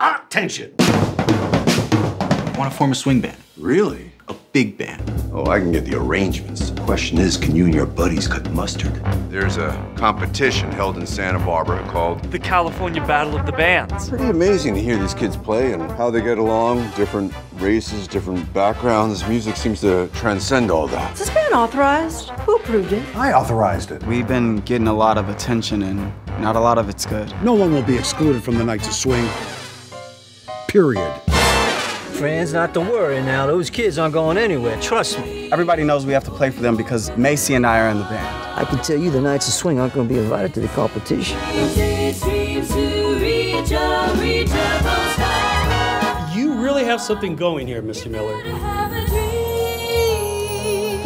attention! I want to form a swing band. Really? A big band. Oh, I can get the arrangements. The question is, can you and your buddies cut mustard? There's a competition held in Santa Barbara called the California Battle of the Bands. Pretty amazing to hear these kids play and how they get along, different races, different backgrounds. Music seems to transcend all that. Is this band authorized? Who approved it? I authorized it. We've been getting a lot of attention and not a lot of it's good. No one will be excluded from the Knights of Swing. Period. Friends, not to worry now. Those kids aren't going anywhere. Trust me. Everybody knows we have to play for them because Macy and I are in the band. I can tell you the Knights of Swing aren't going to be invited to the competition. You really have something going here, Mr. Miller.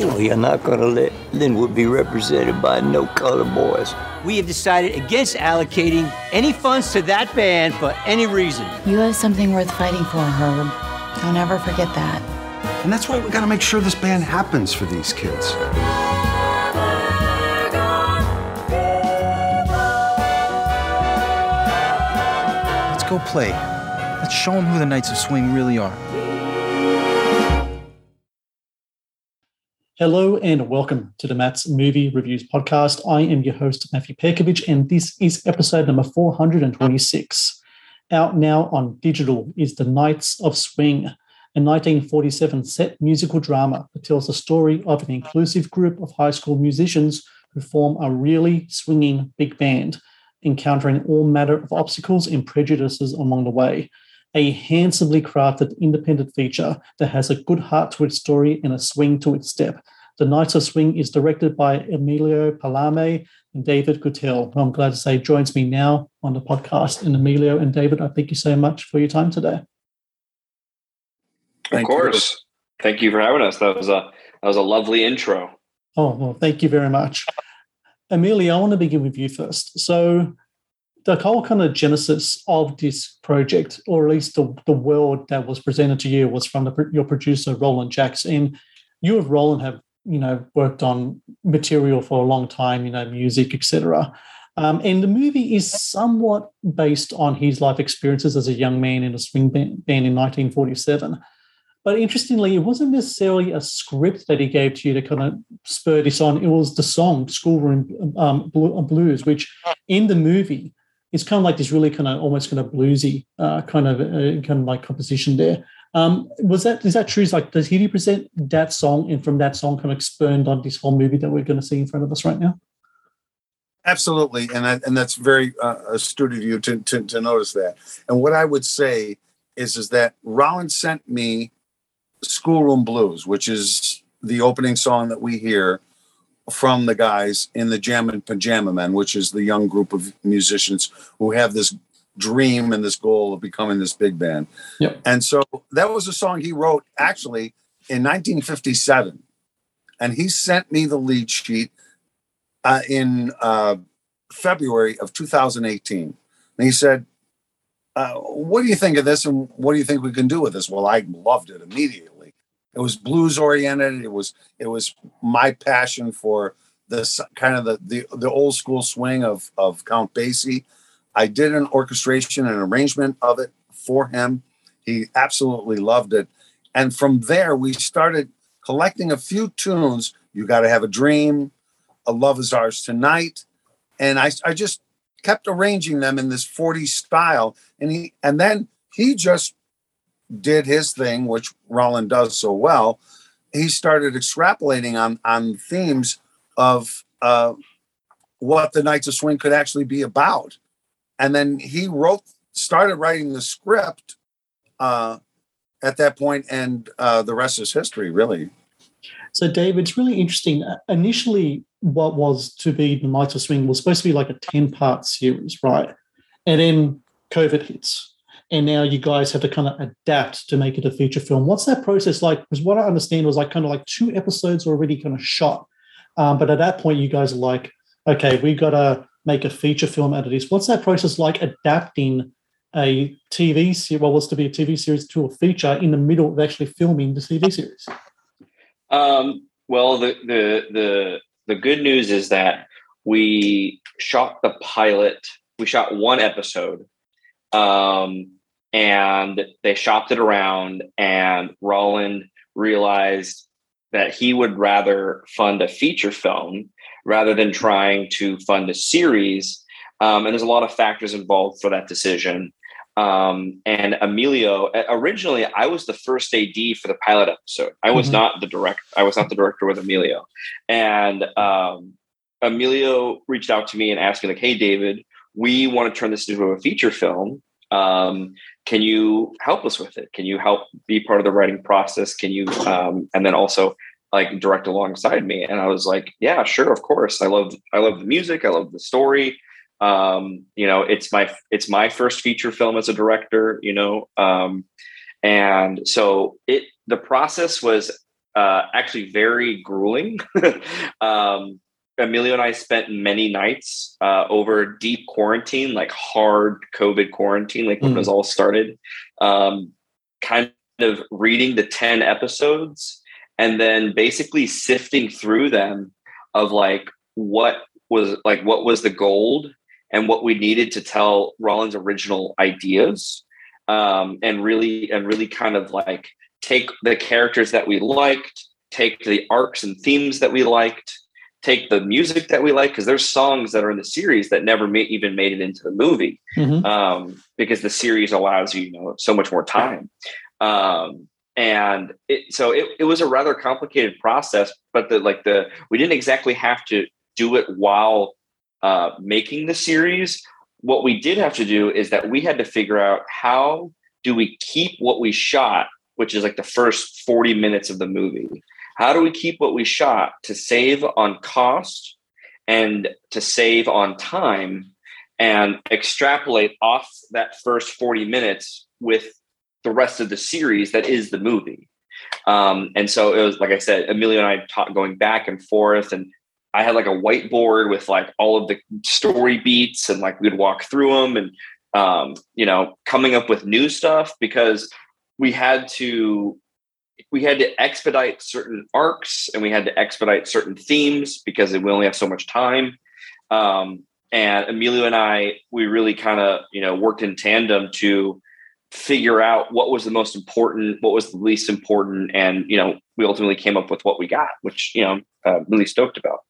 Oh, you're not going to let Linwood be represented by no color boys. We have decided against allocating any funds to that band for any reason. You have something worth fighting for, Herb. Don't ever forget that. And that's why we gotta make sure this band happens for these kids. Let's go play. Let's show them who the Knights of Swing really are. Hello and welcome to the Matt's Movie Reviews podcast. I am your host, Matthew Perkovich, and this is episode number 426. Out now on digital is The Knights of Swing, a 1947 set musical drama that tells the story of an inclusive group of high school musicians who form a really swinging big band, encountering all manner of obstacles and prejudices along the way. A handsomely crafted independent feature that has a good heart to its story and a swing to its step. The Knights of Swing is directed by Emilio Palame and David Guttel, who I'm glad to say joins me now on the podcast. And Emilio and David, I thank you so much for your time today. Thank of course. You. Thank you for having us. That was a that was a lovely intro. Oh well, thank you very much. Emilio, I want to begin with you first. So the whole kind of genesis of this project, or at least the, the world that was presented to you, was from the, your producer Roland Jacks. And you and Roland have you know worked on material for a long time, you know, music, etc. Um, and the movie is somewhat based on his life experiences as a young man in a swing band, in 1947. But interestingly, it wasn't necessarily a script that he gave to you to kind of spur this on. It was the song "Schoolroom um, Blues," which in the movie is kind of like this really kind of almost kind of bluesy uh, kind of uh, kind of like composition there. Um, was that is that true? Is like does he represent that song, and from that song, kind of expand on this whole movie that we're going to see in front of us right now? Absolutely, and and that's very uh, astute of you to, to to notice that. And what I would say is is that Rollins sent me Schoolroom Blues, which is the opening song that we hear from the guys in the Jammin' Pajama Men, which is the young group of musicians who have this dream and this goal of becoming this big band. Yep. And so that was a song he wrote actually in 1957. And he sent me the lead sheet uh, in uh, February of 2018. And he said, uh, What do you think of this? And what do you think we can do with this? Well, I loved it immediately. It was blues oriented. It was it was my passion for this kind of the the, the old school swing of of Count Basie. I did an orchestration and arrangement of it for him. He absolutely loved it. And from there, we started collecting a few tunes. You got to have a dream, a love is ours tonight, and I I just kept arranging them in this 40 style. And he and then he just did his thing, which Roland does so well, he started extrapolating on on themes of uh, what the Knights of Swing could actually be about, and then he wrote, started writing the script uh, at that point, and uh, the rest is history, really. So, Dave, it's really interesting. Initially, what was to be the Knights of Swing was supposed to be like a ten part series, right? And then COVID hits and now you guys have to kind of adapt to make it a feature film. What's that process like? Because what I understand was like kind of like two episodes already kind of shot, um, but at that point you guys are like, okay, we've got to make a feature film out of this. What's that process like adapting a TV series, what was to be a TV series to a feature in the middle of actually filming the TV series? Um, well, the the the the good news is that we shot the pilot. We shot one episode. Um, and they shopped it around and Roland realized that he would rather fund a feature film rather than trying to fund a series. Um, and there's a lot of factors involved for that decision. Um, and emilio originally i was the first ad for the pilot episode. I was mm-hmm. not the director i was not the director with emilio. And um, emilio reached out to me and asked me like hey david we want to turn this into a feature film. Um, can you help us with it? Can you help be part of the writing process? Can you, um, and then also like direct alongside me? And I was like, yeah, sure, of course. I love, I love the music. I love the story. Um, you know, it's my, it's my first feature film as a director, you know? Um, and so it, the process was, uh, actually very grueling. um, Emilio and I spent many nights uh, over deep quarantine, like hard COVID quarantine, like when mm. it was all started, um, kind of reading the 10 episodes and then basically sifting through them of like what was like what was the gold and what we needed to tell Roland's original ideas um, and really and really kind of like take the characters that we liked take the arcs and themes that we liked take the music that we like because there's songs that are in the series that never ma- even made it into the movie mm-hmm. um, because the series allows you, you know, so much more time. Um, and it, so it, it was a rather complicated process, but the like the we didn't exactly have to do it while uh, making the series. What we did have to do is that we had to figure out how do we keep what we shot, which is like the first 40 minutes of the movie how do we keep what we shot to save on cost and to save on time and extrapolate off that first 40 minutes with the rest of the series that is the movie? Um, and so it was, like I said, Emilio and I taught going back and forth and I had like a whiteboard with like all of the story beats and like we'd walk through them and um, you know coming up with new stuff because we had to we had to expedite certain arcs and we had to expedite certain themes because we only have so much time. Um, and Emilio and I, we really kind of, you know, worked in tandem to figure out what was the most important, what was the least important. And, you know, we ultimately came up with what we got, which, you know, uh, really stoked about.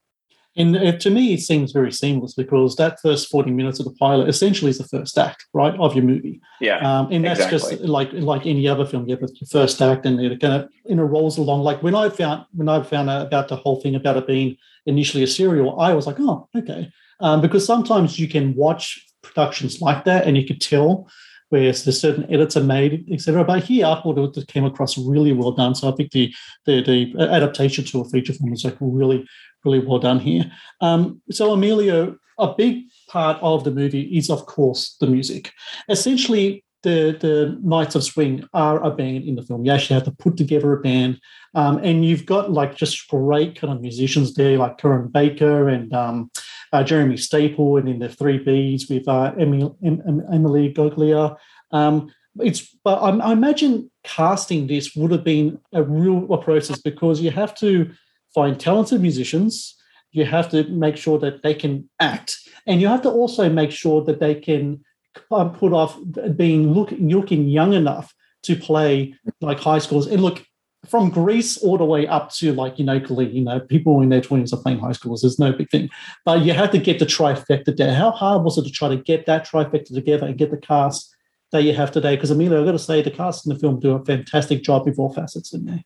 And uh, to me, it seems very seamless because that first 40 minutes of the pilot essentially is the first act, right, of your movie. Yeah. Um, and that's exactly. just like like any other film, you have the first act and it kind of you know rolls along. Like when I found when I found out about the whole thing about it being initially a serial, I was like, oh, okay. Um, because sometimes you can watch productions like that and you could tell where the certain edits are made, etc. But here, I thought it came across really well done. So I think the, the the adaptation to a feature film was like really really well done here. Um, so, Emilio, a big part of the movie is, of course, the music. Essentially, the, the Knights of Swing are a band in the film. You actually have to put together a band. Um, and you've got like just great kind of musicians there, like Karen Baker and um, uh, Jeremy Staple, and in the Three Bs with uh, Emily, Emily Goglia. Um, it's, but I, I, imagine casting this would have been a real process because you have to find talented musicians. You have to make sure that they can act, and you have to also make sure that they can um, put off being look, looking young enough to play like high schools. And look, from Greece all the way up to like you know, you know, people in their twenties are playing high schools. There's no big thing, but you have to get the trifecta there. How hard was it to try to get that trifecta together and get the cast that you have today? Because Emilio, I've got to say, the cast in the film do a fantastic job with all facets in there.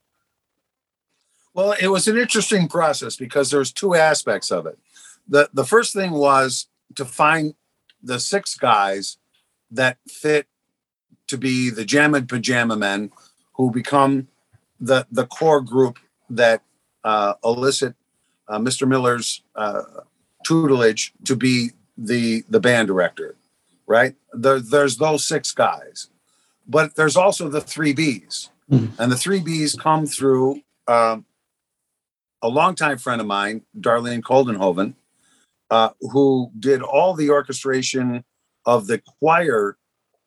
Well, it was an interesting process because there's two aspects of it. The the first thing was to find the six guys that fit to be the Jammin' Pajama Men who become the the core group that uh, elicit uh, Mr. Miller's uh, tutelage to be the the band director, right? There, there's those six guys. but there's also the three Bs, Mhm. and the three Bs come through um, a longtime friend of mine, Darlene Koldenhoven, uh, who did all the orchestration of the choir.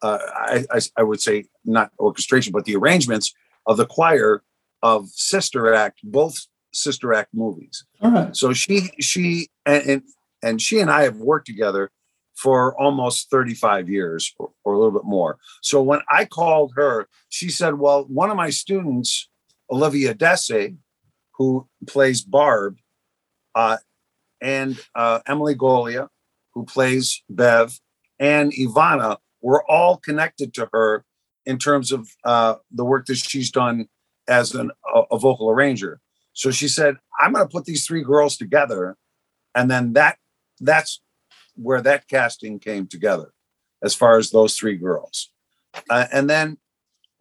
Uh, I, I, I would say not orchestration, but the arrangements of the choir of Sister Act, both Sister Act movies. All right. So she she and and, and she and I have worked together for almost 35 years or, or a little bit more. So when I called her, she said, "Well, one of my students, Olivia Desse, who plays Barb, uh, and uh, Emily Golia, who plays Bev, and Ivana were all connected to her in terms of uh, the work that she's done as an, a, a vocal arranger. So she said, "I'm going to put these three girls together, and then that that's where that casting came together, as far as those three girls, uh, and then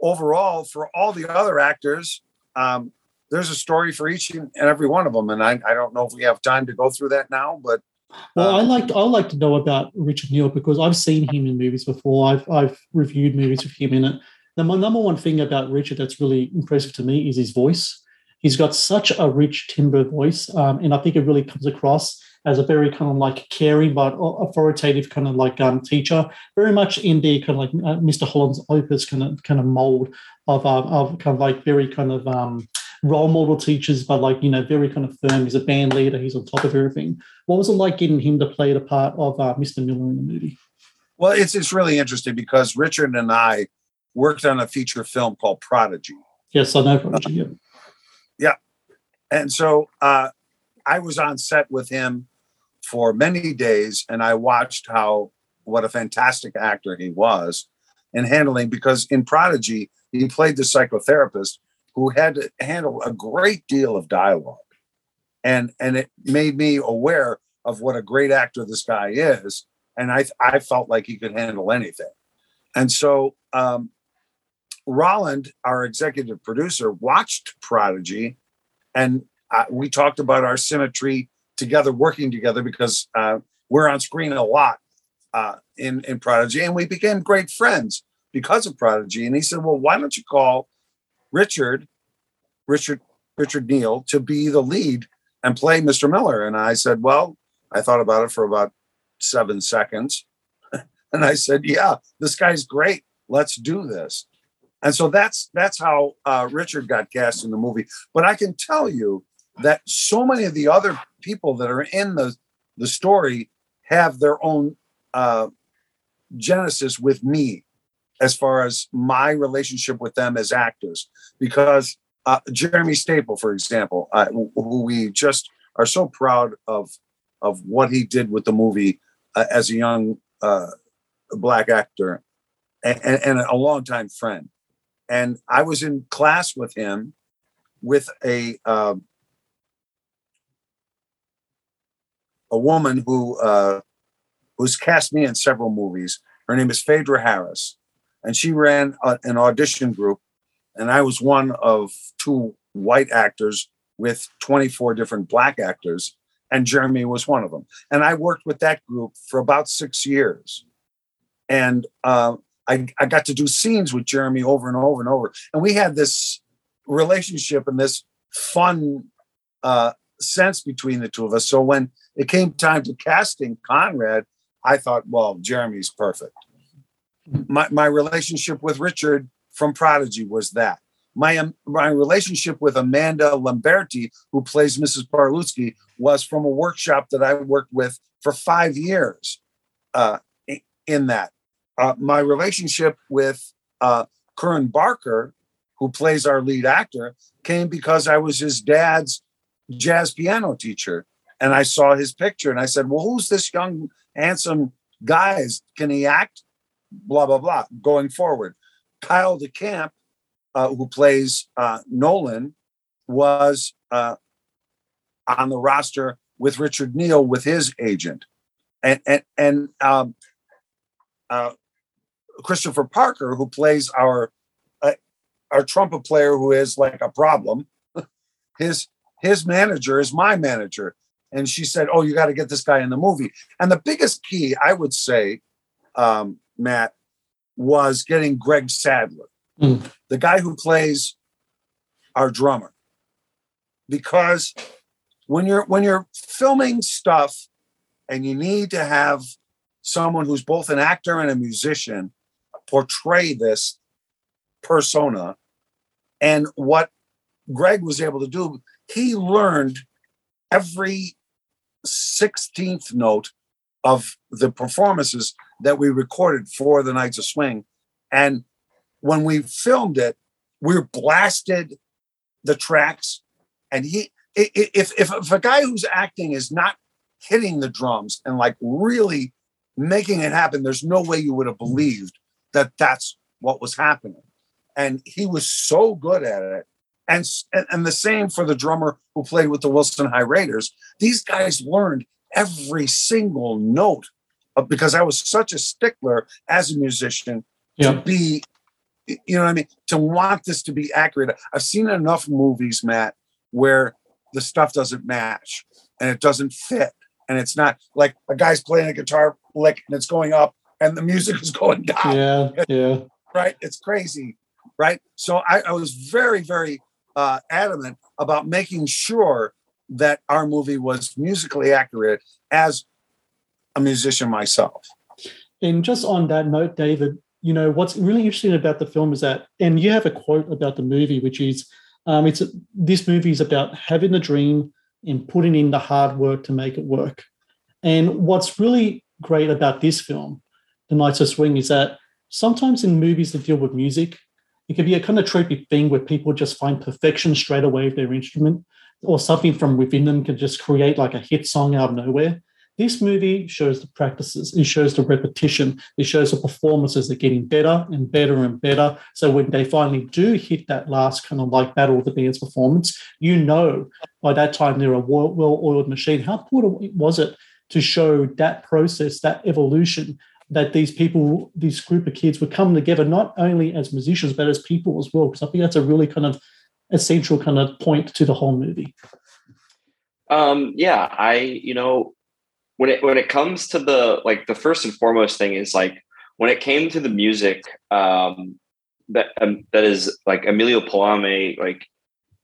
overall for all the other actors." Um, there's a story for each and every one of them, and I, I don't know if we have time to go through that now, but Well, I like I like to know about Richard Neal because I've seen him in movies before. I've I've reviewed movies with him in it. Now, my number one thing about Richard that's really impressive to me is his voice. He's got such a rich timbre voice, um, and I think it really comes across as a very kind of like caring but authoritative kind of like um, teacher, very much in the kind of like uh, Mr. Holland's opus kind of kind of mold of um, of kind of like very kind of um, role model teachers, but like you know very kind of firm. He's a band leader. He's on top of everything. What was it like getting him to play the part of uh, Mr. Miller in the movie? Well, it's it's really interesting because Richard and I worked on a feature film called Prodigy. Yes, I know Prodigy. Yeah. Yeah. And so uh, I was on set with him for many days and I watched how what a fantastic actor he was in handling because in Prodigy, he played the psychotherapist who had to handle a great deal of dialogue. And and it made me aware of what a great actor this guy is. And I I felt like he could handle anything. And so um, Roland, our executive producer, watched Prodigy, and uh, we talked about our symmetry together, working together because uh, we're on screen a lot uh, in in Prodigy, and we became great friends because of Prodigy. And he said, "Well, why don't you call Richard, Richard, Richard Neal, to be the lead and play Mr. Miller?" And I said, "Well, I thought about it for about seven seconds, and I said, "Yeah, this guy's great. Let's do this." And so that's that's how uh, Richard got cast in the movie. But I can tell you that so many of the other people that are in the the story have their own uh, genesis with me, as far as my relationship with them as actors. Because uh, Jeremy Staple, for example, uh, who we just are so proud of of what he did with the movie uh, as a young uh, black actor and, and a longtime friend and I was in class with him with a uh, a woman who uh, who's cast me in several movies. Her name is Phaedra Harris, and she ran a, an audition group, and I was one of two white actors with 24 different black actors, and Jeremy was one of them. And I worked with that group for about six years, and uh, I, I got to do scenes with Jeremy over and over and over. And we had this relationship and this fun uh, sense between the two of us. So when it came time to casting Conrad, I thought, well, Jeremy's perfect. My, my relationship with Richard from Prodigy was that. My, um, my relationship with Amanda Lamberti, who plays Mrs. Barlutsky, was from a workshop that I worked with for five years uh, in that. Uh, my relationship with uh, Curran Barker, who plays our lead actor, came because I was his dad's jazz piano teacher. And I saw his picture and I said, Well, who's this young, handsome guy? Can he act? Blah, blah, blah, going forward. Kyle DeCamp, uh, who plays uh, Nolan, was uh, on the roster with Richard Neal with his agent. And, and, and um, uh, Christopher Parker, who plays our uh, our trumpet player, who is like a problem. his his manager is my manager, and she said, "Oh, you got to get this guy in the movie." And the biggest key, I would say, um, Matt, was getting Greg Sadler, Mm. the guy who plays our drummer. Because when you're when you're filming stuff and you need to have someone who's both an actor and a musician portray this persona and what Greg was able to do, he learned every 16th note of the performances that we recorded for the Knights of Swing. And when we filmed it, we blasted the tracks. And he, if, if, if a guy who's acting is not hitting the drums and like really making it happen, there's no way you would have believed that that's what was happening. And he was so good at it. And, and the same for the drummer who played with the Wilson High Raiders. These guys learned every single note because I was such a stickler as a musician Yeah. to be, you know what I mean? To want this to be accurate. I've seen enough movies, Matt, where the stuff doesn't match and it doesn't fit. And it's not like a guy's playing a guitar lick and it's going up and the music is going down Yeah, yeah. right? It's crazy, right? So I, I was very, very uh, adamant about making sure that our movie was musically accurate as a musician myself. And just on that note, David, you know what's really interesting about the film is that, and you have a quote about the movie, which is, um, "It's this movie is about having a dream and putting in the hard work to make it work." And what's really great about this film, The Knights of Swing, is that sometimes in movies that deal with music, it can be a kind of tropey thing where people just find perfection straight away with their instrument, or something from within them can just create like a hit song out of nowhere. This movie shows the practices, it shows the repetition, it shows the performances are getting better and better and better. So when they finally do hit that last kind of like battle of the band's performance, you know by that time they're a well oiled machine. How important was it to show that process, that evolution, that these people, this group of kids would come together not only as musicians, but as people as well? Because I think that's a really kind of essential kind of point to the whole movie. Um, yeah, I you know when it when it comes to the like the first and foremost thing is like when it came to the music um that um, that is like Emilio Palame like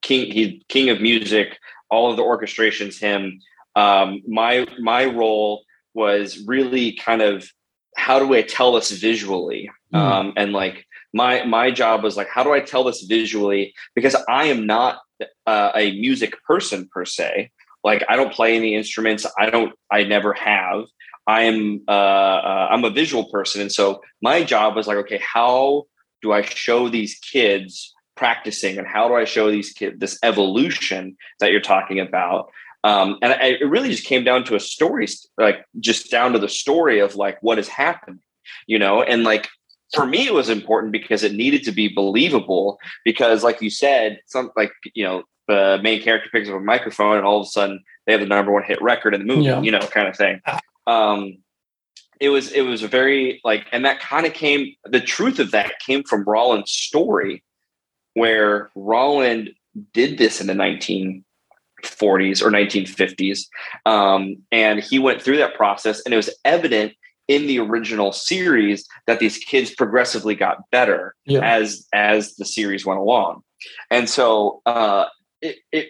king he king of music all of the orchestrations him um my my role was really kind of how do I tell this visually Mm. um and like my my job was like how do I tell this visually because I am not uh, a music person per se like I don't play any instruments. I don't. I never have. I am. Uh, uh, I'm a visual person, and so my job was like, okay, how do I show these kids practicing, and how do I show these kids this evolution that you're talking about? Um, and I, it really just came down to a story, like just down to the story of like what is happening you know, and like for me it was important because it needed to be believable because like you said some like you know the main character picks up a microphone and all of a sudden they have the number one hit record in the movie Yeah. you know kind of thing um it was it was a very like and that kind of came the truth of that came from roland's story where roland did this in the 1940s or 1950s um, and he went through that process and it was evident in the original series that these kids progressively got better Yeah. as as the series went along and so uh it, it,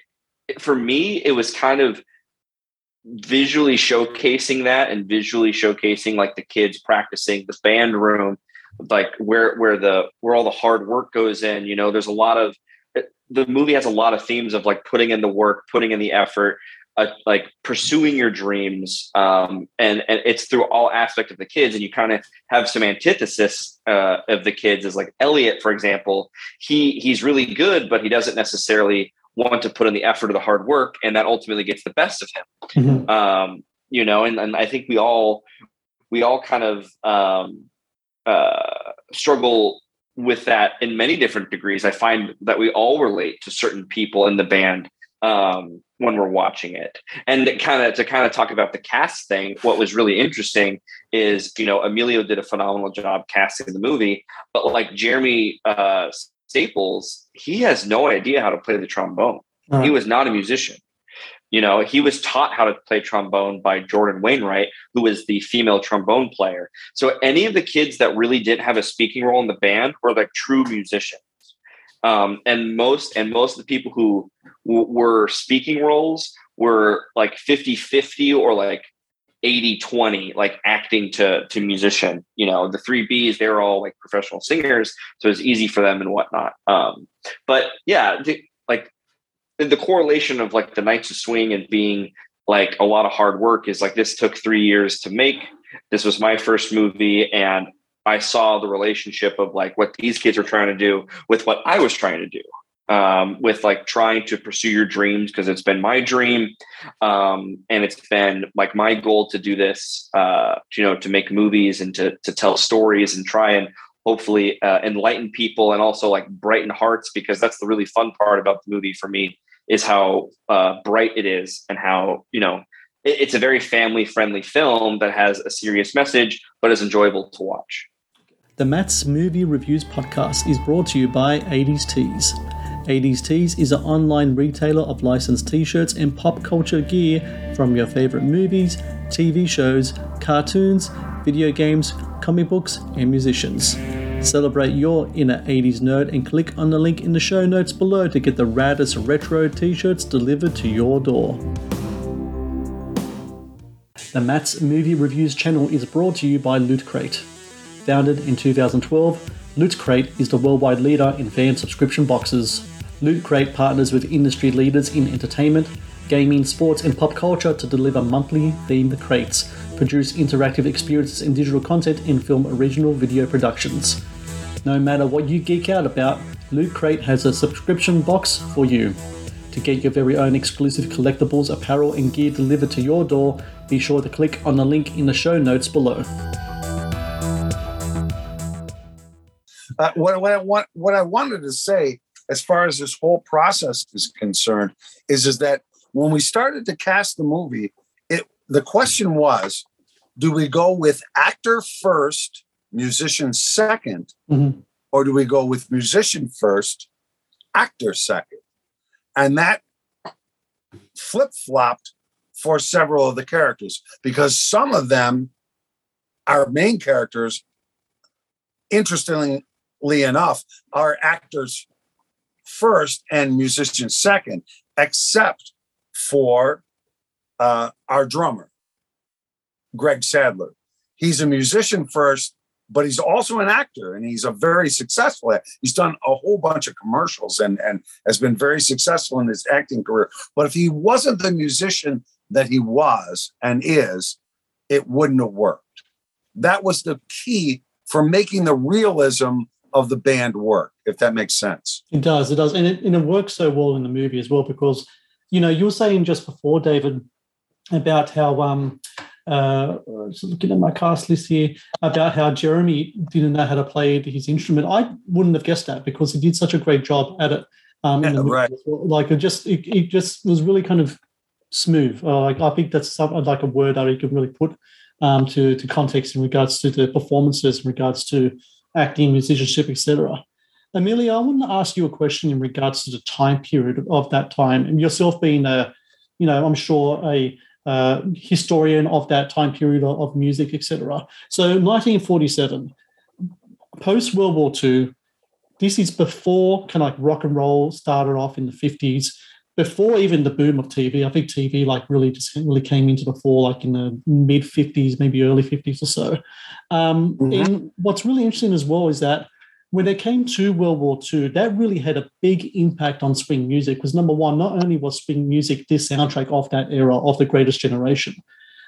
it for me it was kind of visually showcasing that and visually showcasing like the kids practicing the band room like where where the where all the hard work goes in you know there's a lot of the movie has a lot of themes of like putting in the work putting in the effort uh, like pursuing your dreams um, and and it's through all aspect of the kids and you kind of have some antithesis uh, of the kids is like elliot for example he he's really good but he doesn't necessarily want to put in the effort or the hard work and that ultimately gets the best of him. Um, you know and, and i think we all we all kind of um, uh, struggle with that in many different degrees. I find that we all relate to certain people in the band um, when we're watching it and kind of to kind of talk about the cast thing what was really interesting is you know emilio did a phenomenal job casting the movie but like jeremy uh, staples he has no idea how to play the trombone he was not a musician You know, he was taught how to play trombone by Jordan Wainwright, who was the female trombone player. So any of the kids that really didn't have a speaking role in the band were like true musicians. Um, and most and most of the people who were speaking roles were like 50 50 or like 80 20 like acting to to musician you know the three b's they're all like professional singers so it's easy for them and whatnot um but yeah the, like the correlation of like the Knights of Swing and being like a lot of hard work is like this took three years to make. This was my first movie, and I saw the relationship of like what these kids were trying to do with what I was trying to do. Um, with like trying to pursue your dreams because it's been my dream, um, and it's been like my goal to do this. Uh, you know, to make movies and to to tell stories and try and hopefully uh, enlighten people and also like brighten hearts because that's the really fun part about the movie for me is how uh, bright it is and how you know it, it's a very family friendly film that has a serious message but is enjoyable to watch the Matt's Movie Reviews podcast is brought to you by 80s Tees. 80s Tees is an online retailer of licensed t shirts and pop culture gear from your favorite movies, TV shows, cartoons, video games, comic books, and musicians. Celebrate your inner 80s nerd and click on the link in the show notes below to get the raddest retro t shirts delivered to your door. The Matt's Movie Reviews channel is brought to you by Loot Crate. Founded in 2012, Loot Crate is the worldwide leader in fan subscription boxes. Loot Crate partners with industry leaders in entertainment, gaming, sports, and pop culture to deliver monthly themed crates, produce interactive experiences and digital content, and film original video productions. No matter what you geek out about, Loot Crate has a subscription box for you. To get your very own exclusive collectibles, apparel, and gear delivered to your door, be sure to click on the link in the show notes below. Uh, what, what, I want, what I wanted to say, as far as this whole process is concerned, is is that when we started to cast the movie, it the question was, do we go with actor first, musician 2nd mm-hmm. or do we go with musician first, actor second? And that flip flopped for several of the characters because some of them, our main characters, interestingly enough, are actors first and musicians second, except for uh, our drummer, Greg Sadler. He's a musician first, but he's also an actor and he's a very successful actor. He's done a whole bunch of commercials and, and has been very successful in his acting career. But if he wasn't the musician that he was and is, it wouldn't have worked. That was the key for making the realism of the band work, if that makes sense. It does, it does. And it, and it works so well in the movie as well because, you know, you were saying just before, David, about how um uh, just looking at my cast list here about how Jeremy didn't know how to play his instrument. I wouldn't have guessed that because he did such a great job at it. Um, yeah, right. Well. Like it just, it, it, just was really kind of smooth. Uh, like I think that's some, like a word that you can really put um, to to context in regards to the performances, in regards to acting, musicianship, etc. Emilio, I want to ask you a question in regards to the time period of that time, and yourself being a, you know, I'm sure a uh, historian of that time period of, music, etc. So 1947, post World War II, this is before kind of like rock and roll started off in the 50s, before even the boom of TV. I think TV like really just really came into the fore like in the mid 50s, maybe early 50s or so. Um, mm-hmm. And what's really interesting as well is that when it came to World War II, that really had a big impact on swing music. Because number one, not only was swing music this soundtrack of that era of the greatest generation,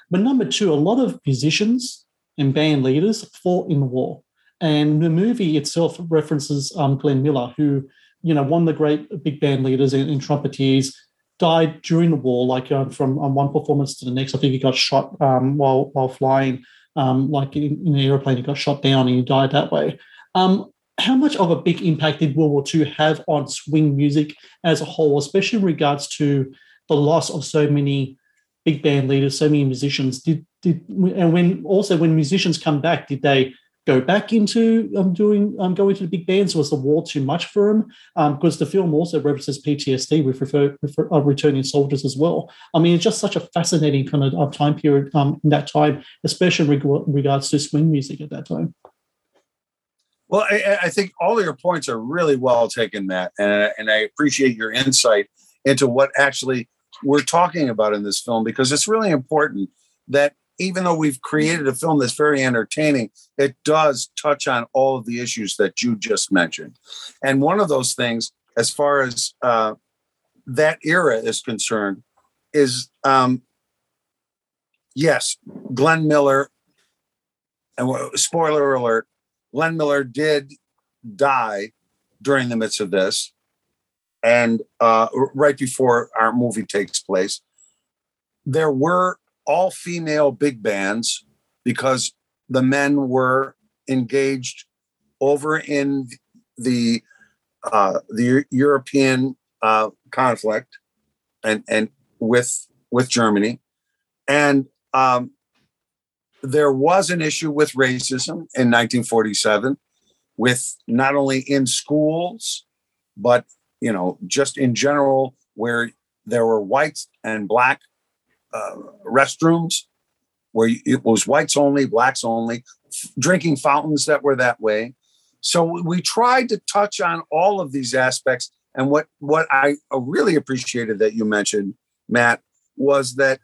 but number two, a lot of musicians and band leaders fought in the war. And the movie itself references um, Glenn Miller, who, you know, one of the great big band leaders and, trumpeters, died during the war, like uh, from um, one performance to the next. I think he got shot um, while while flying, um, like in, in, an airplane. He got shot down and he died that way. Um, how much of a big impact did World War II have on swing music as a whole, especially in regards to the loss of so many big band leaders, so many musicians? Did did and when also when musicians come back, did they go back into um, doing um, going to the big bands? Was the war too much for him? Um, because the film also references PTSD with refer, refer, uh, returning soldiers as well. I mean, it's just such a fascinating kind of uh, time period um, in that time, especially in reg- regards to swing music at that time. Well, I, I, think all your points are really well taken, Matt, and, and I appreciate your insight into what actually we're talking about in this film because it's really important that even though we've created a film that's very entertaining, it does touch on all of the issues that you just mentioned. And one of those things, as far as uh, that era is concerned, is um, yes, Glenn Miller, and spoiler alert, Glenn Miller did die during the midst of this and uh, right before our movie takes place. There were all female big bands because the men were engaged over in the uh, the European uh, conflict and and with with Germany, and um, there was an issue with racism in 1947, with not only in schools but you know just in general where there were whites and black uh, restrooms where it was whites only, blacks only, drinking fountains that were that way. So we tried to touch on all of these aspects. And what what I really appreciated that you mentioned, Matt, was that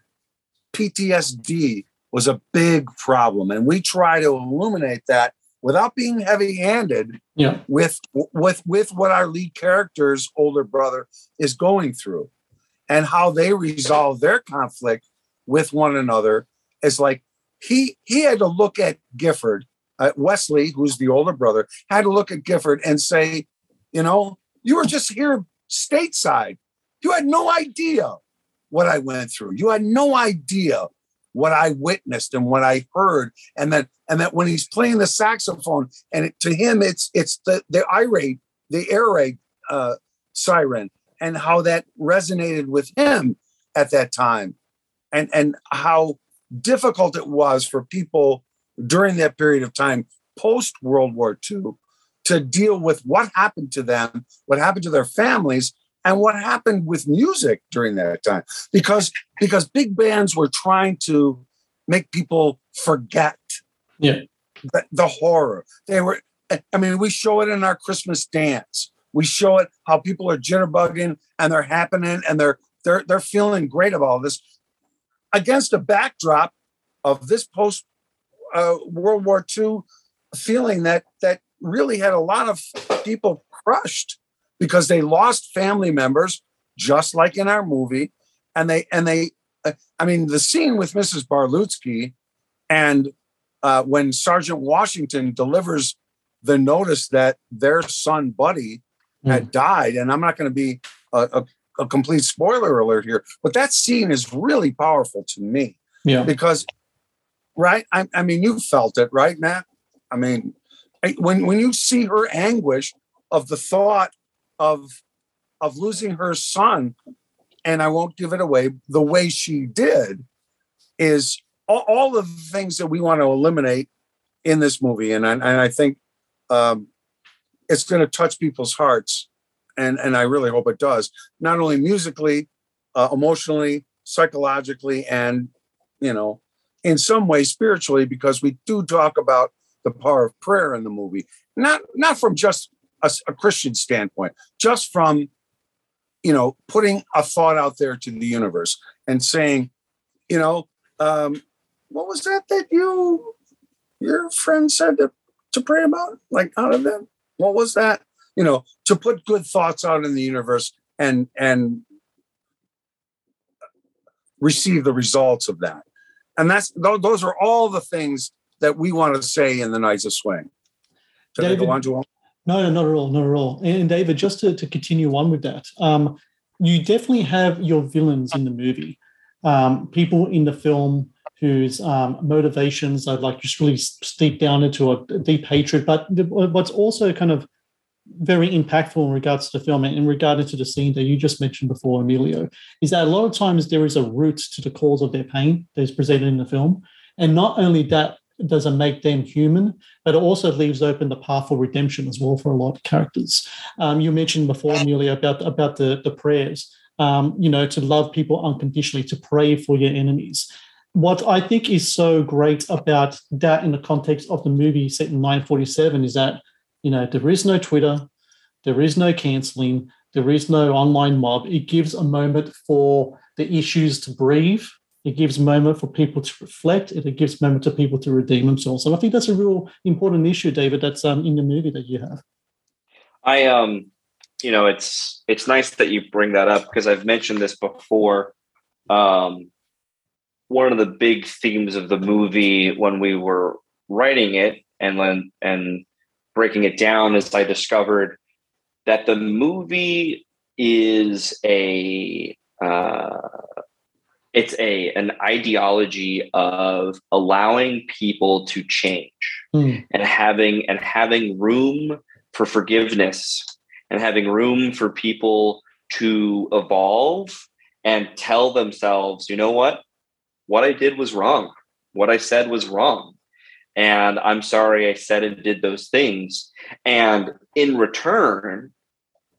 PTSD was a big problem, and we try to illuminate that without being heavy-handed yeah. with with with what our lead character's older brother is going through and how they resolve their conflict with one another is like he he had to look at Gifford, uh, Wesley, who's the older brother, had to look at Gifford and say, you know, you were just here stateside. You had no idea what I went through. You had no idea what I witnessed and what I heard, and that and that when he's playing the saxophone, and it, to him it's it's the the irate, the air raid uh, siren, and how that resonated with him at that time. And and how difficult it was for people during that period of time post world war ii to deal with what happened to them what happened to their families and what happened with music during that time. Because because big bands were trying to make people forget yeah. the, the horror. They were i mean we show it in our christmas dance we show it how people are jitterbugging and they're happening and they're they're they're feeling great about all this against a backdrop of this post uh, World War II feeling that that really had a lot of people crushed because they lost family members, just like in our movie, and they and they. Uh, I mean, the scene with Mrs. Barlutsky and uh, when Sergeant Washington delivers the notice that their son Buddy had died. And I'm not going to be a, a, a, complete spoiler alert here, but that scene is really powerful to me. Yeah. Because, right? I, I mean, you felt it, right, Matt? I mean, when when you see her anguish of the thought of of losing her son, and I won't give it away, the way she did is all, all of the things that we want to eliminate in this movie. And I, and I think um, it's going to touch people's hearts, and and I really hope it does. Not only musically, uh, emotionally, psychologically, and you know, in some way spiritually, because we do talk about the power of prayer in the movie. Not not from just a, a Christian standpoint, just from you know putting a thought out there to the universe and saying, you know, um, what was that that you your friend said to, to pray about? Like out of them? What was that? You know, to put good thoughts out in the universe and and receive the results of that. And that's those are all the things that we want to say in the Knights of Swing. Did David, I go on No, no, not at all, not at all. And David, just to, to continue on with that, um, you definitely have your villains in the movie. Um, people in the film whose um, motivations are like just really steep down into a deep hatred. But what's also kind of very impactful in regards to the film and in regard to the scene that you just mentioned before, Emilio, is that a lot of times there is a root to the cause of their pain that is presented in the film. And not only that, doesn't make them human, but it also leaves open the path for redemption as well for a lot of characters. Um, you mentioned before, Emilio, about about the the prayers. Um, you know, to love people unconditionally, to pray for your enemies. What I think is so great about that in the context of the movie set in 947 is that, you know, there is no Twitter, there is no canceling, there is no online mob. It gives a moment for the issues to breathe it gives a moment for people to reflect. It gives moment to people to redeem themselves. And I think that's a real important issue, David. That's um, in the movie that you have. I um, you know, it's it's nice that you bring that up because I've mentioned this before. Um, one of the big themes of the movie when we were writing it and then and breaking it down is I discovered that the movie is a uh, it's a an ideology of allowing people to change mm. and having and having room for forgiveness and having room for people to evolve and tell themselves you know what what i did was wrong. What i said was wrong. And i'm sorry i said and did those things. And in return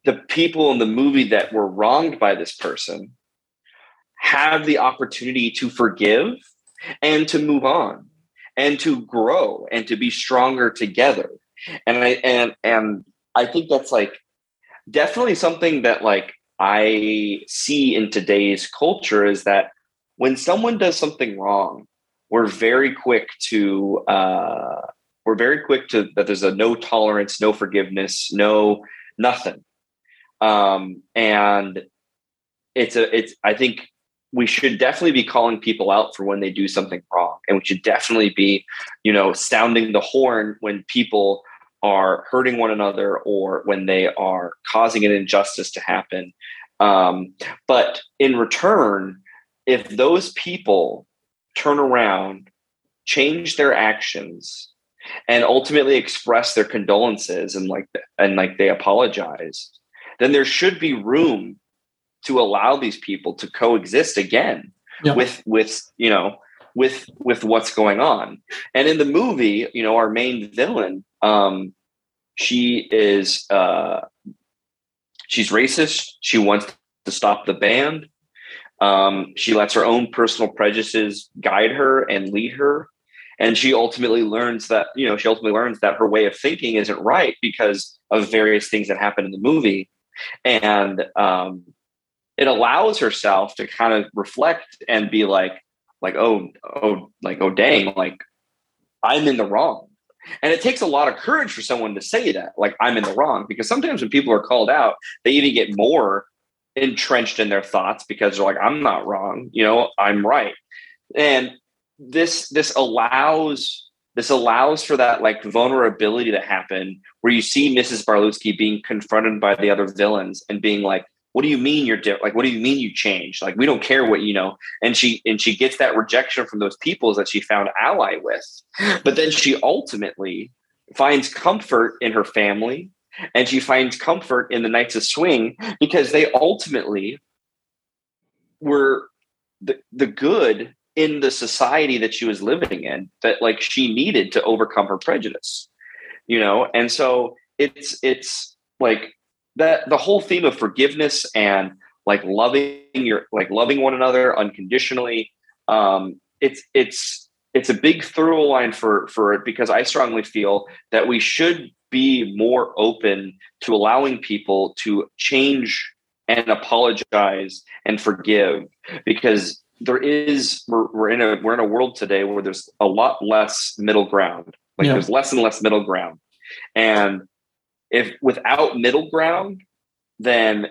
the people in the movie that were wronged by this person have the opportunity to forgive and to move on and to grow and to be stronger together. And i and and i think that's like definitely something that like i see in today's culture is that when someone does something wrong we're very quick to uh we're very quick to that there's a no tolerance no forgiveness no nothing. Um and it's a it's i think we should definitely be calling people out for when they do something wrong. And we should definitely be you know sounding the horn when people are hurting one another or when they are causing an injustice to happen. Um, but in return if those people turn around change their actions and ultimately express their condolences and like and like they apologize then there should be room to allow these people to coexist again yeah. with with you know with with what's going on. And in the movie you know our main villain um she is uh she's racist. She wants to stop the band um she lets her own personal prejudices guide her and lead her. And she ultimately learns that you know she ultimately learns that her way of thinking isn't right because of various things that happen in the movie. And um it allows herself to kind of reflect and be like like oh oh like oh dang like i'm in the wrong. And it takes a lot of courage for someone to say that like i'm in the wrong because sometimes when people are called out they even get more entrenched in their thoughts because they're like i'm not wrong you know i'm right and this this allows this allows for that like vulnerability to happen where you see mrs barlutsky being confronted by the other villains and being like what do you mean you're different? Like, what do you mean you changed? Like, we don't care what you know. And she and she gets that rejection from those peoples that she found ally with. But then she ultimately finds comfort in her family and she finds comfort in the Knights of Swing because they ultimately were the, the good in the society that she was living in that like she needed to overcome her prejudice you know? And so it's it's like that the whole theme of forgiveness and like loving your like loving one another unconditionally um it's it's it's a big through line for for it because i strongly feel that we should be more open to allowing people to change and apologize and forgive because there is we're, we're in a we're in a world today where there's a lot less middle ground like yeah. there's less and less middle ground and if without middle ground, then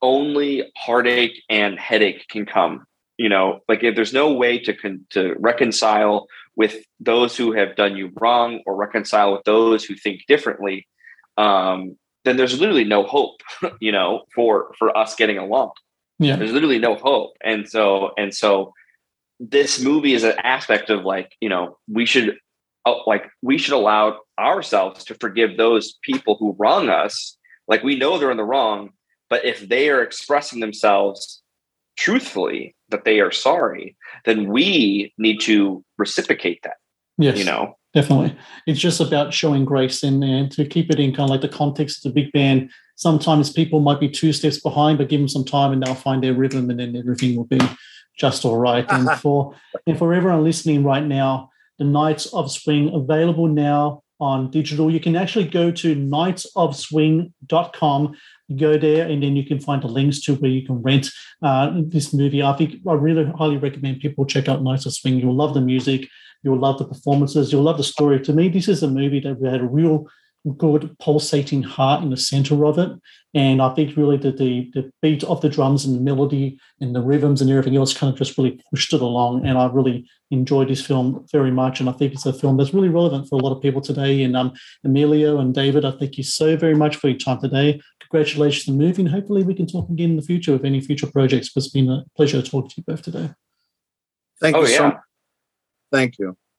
only heartache and headache can come. You know, like if there's no way to con- to reconcile with those who have done you wrong or reconcile with those who think differently, um, then there's literally no hope. You know, for for us getting along. Yeah, there's literally no hope, and so and so this movie is an aspect of like you know we should oh, like we should allow ourselves to forgive those people who wrong us. Like we know they're in the wrong, but if they are expressing themselves truthfully that they are sorry, then we need to reciprocate that. Yes, you know, definitely. It's just about showing grace and, and to keep it in kind of like the context of the big band. Sometimes people might be two steps behind, but give them some time and they'll find their rhythm, and then everything will be just all right. and for and for everyone listening right now, the Knights of Swing available now on digital. You can actually go to knightsofswing.com go there and then you can find the links to where you can rent uh, this movie. I think I really highly recommend people check out Knights of Swing. You'll love the music, you'll love the performances, you'll love the story. To me, this is a movie that we had a real good pulsating heart in the center of it. And I think really that the, the beat of the drums and the melody and the rhythms and everything else kind of just really pushed it along. And I really enjoyed this film very much. And I think it's a film that's really relevant for a lot of people today. And um, Emilio and David, I thank you so very much for your time today. Congratulations on the movie. And hopefully we can talk again in the future with any future projects. But It's been a pleasure to talk to you both today. Thank Oh, you so much. Thank you.